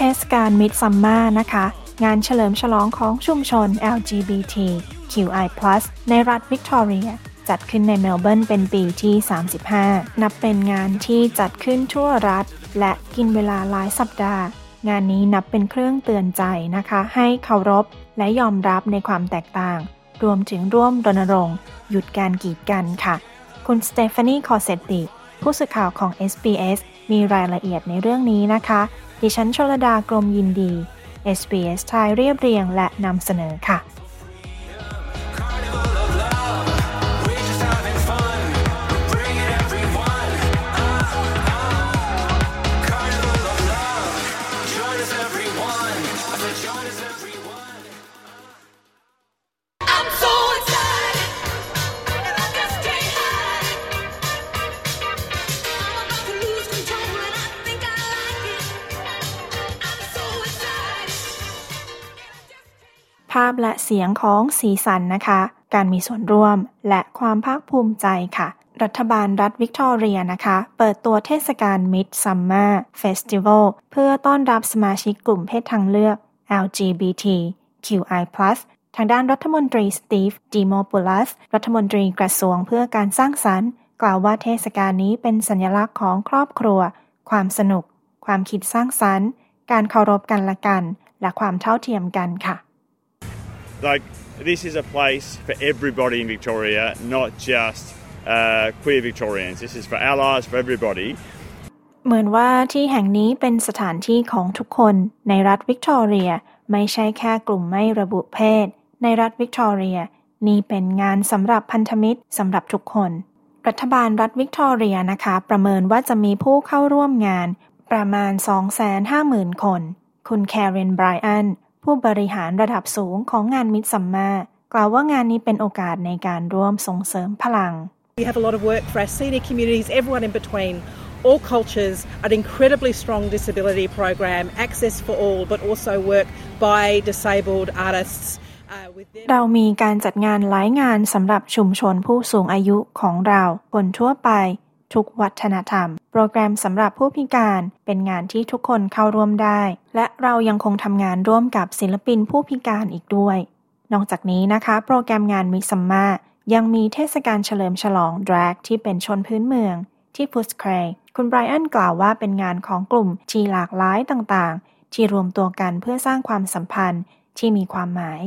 เทศกาล Midsumma นะคะ งานเฉลิมฉลองของชุมชน LGBTQI+ ในรัฐวิกตอเรีย จัดขึ้นในเมลเบิร์นเป็นปีที่ 35 นับเป็นงานที่จัดขึ้นทั่วรัฐ และกินเวลาหลายสัปดาห์ งานนี้นับเป็นเครื่องเตือนใจนะคะ ให้เคารพและยอมรับในความแตกต่าง รวมถึงร่วมรณรงค์ หยุดการกีดกันค่ะ คุณสเตฟานีคอเซตติผู้สื่อข่าวของ SBS มีรายละเอียดในเรื่องนี้นะคะ ดิฉันชลดากรมยินดี SBS ไทยเรียบเรียงและนำเสนอค่ะ ภาพและเสียงของสีสันนะคะ การมีส่วนร่วมและความภาคภูมิใจค่ะ รัฐบาลรัฐวิกตอเรียนะคะ เปิดตัวเทศกาล Midsummer Festival เพื่อต้อนรับสมาชิกกลุ่มเพศทางเลือก LGBT QI+ ทางด้านรัฐมนตรีสตีฟดีโมปูลัส รัฐมนตรีกระทรวงเพื่อการสร้างสรรค์ กล่าวว่าเทศกาลนี้เป็นสัญลักษณ์ของครอบครัว ความสนุก ความคิดสร้างสรรค์ การเคารพกันและกัน และความเท่าเทียมกันค่ะ like this is a place for everybody in Victoria, not just uh, queer Victorians. This is for allies, for everybody. เหมือนว่าที่แห่งนี้เป็นสถานที่ของทุกคนในรัฐวิกตอเรีย ไม่ใช่แค่กลุ่มไม่ระบุเพศ ในรัฐวิกตอเรีย นี่เป็นงานสำหรับพันธมิตรสำหรับทุกคน รัฐบาลรัฐวิกตอเรียนะคะ ประเมินว่าจะมีผู้เข้าร่วมงานประมาณ 250,000 คน คุณแคเรนไบรอัน ผู้บริหารระดับสูงของงานมิดซัมมากล่าวว่างานนี้เป็นโอกาสในการร่วมส่งเสริมพลัง We have a lot of work for our senior communities, everyone in between, all cultures, an incredibly strong disability program, access for all, but also work by disabled artists. Uh, with them. เรามีการจัดงานหลายงานสำหรับชุมชนผู้สูงอายุของเราคนทั่วไป ทุกวัฒนธรรม โปรแกรมสำหรับผู้พิการเป็นงานที่ทุกคนเข้าร่วมได้ และเรายังคงทำงานร่วมกับศิลปินผู้พิการอีกด้วย นอกจากนี้นะคะ โปรแกรมงานมิซัมมายังมีเทศกาลเฉลิมฉลองดรากที่เป็นชนพื้นเมือง ที่พุสเคร์คุณไบรอันกล่าวว่าเป็นงานของกลุ่มที่หลากหลายต่างๆ ที่รวมตัวกันเพื่อสร้างความสัมพันธ์ที่มีความหมาย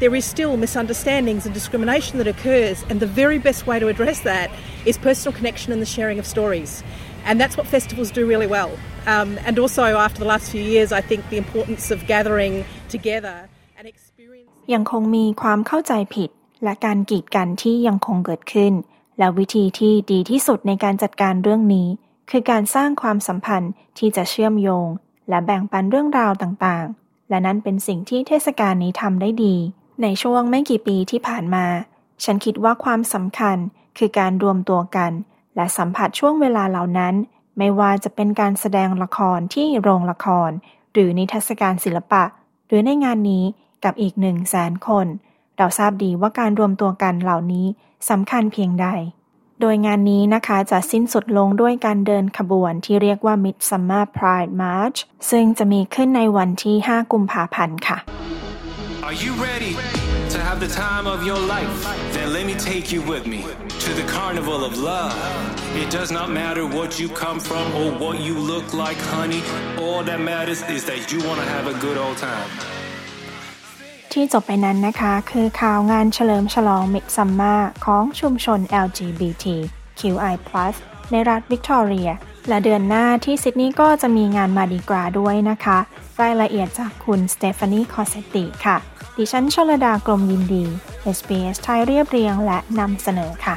There is still misunderstandings and discrimination that occurs, and the very best way to address that is personal connection and the sharing of stories. And that's what festivals do really well. Um, and also, after the last few years, I think the importance of gathering together and experiencing. ยังคงมีความเข้าใจผิดและการกีดกันที่ยังคงเกิดขึ้น และวิธีที่ดีที่สุดในการจัดการเรื่องนี้ คือการสร้างความสัมพันธ์ที่จะเชื่อมโยง และแบ่งปันเรื่องราวต่างๆ และนั้นเป็นสิ่งที่เทศกาลนี้ทำได้ดี ในช่วงไม่กี่ปีที่ผ่านมา ฉันคิดว่าความสำคัญคือการรวมตัวกัน และสัมผัสช่วงเวลาเหล่านั้น ไม่ว่าจะเป็นการแสดงละครที่โรงละคร หรือนิทรรศการศิลปะ หรือในงานนี้กับอีกหนึ่งแสนคน เราทราบดีว่าการรวมตัวกันเหล่านี้สำคัญเพียงใด โดยงานนี้นะคะจะสิ้นสุดลงด้วยการเดินขบวนที่เรียกว่า Midsummer Pride March ซึ่งจะมีขึ้นในวันที่ 5 กุมภาพันธ์ค่ะ Are you ready to have the time of your life? Then let me take you with me to the carnival of love. It does not matter what you come from or what you look like, honey. All that matters is that you want to have a good old time. ที่จบไปนั้นนะคะ คือข่าวงานเฉลิมฉลอง Midsummer ของชุมชน LGBT QI+ ในรัฐวิกตอเรีย และเดือนหน้าที่ซิดนีย์ก็จะมีงานมาดีกราด้วยนะคะ รายละเอียดจากคุณสเตฟานีคอเซติค่ะ ดิฉันชลดากรมยินดี SBS ไทยเรียบเรียงและนำเสนอค่ะ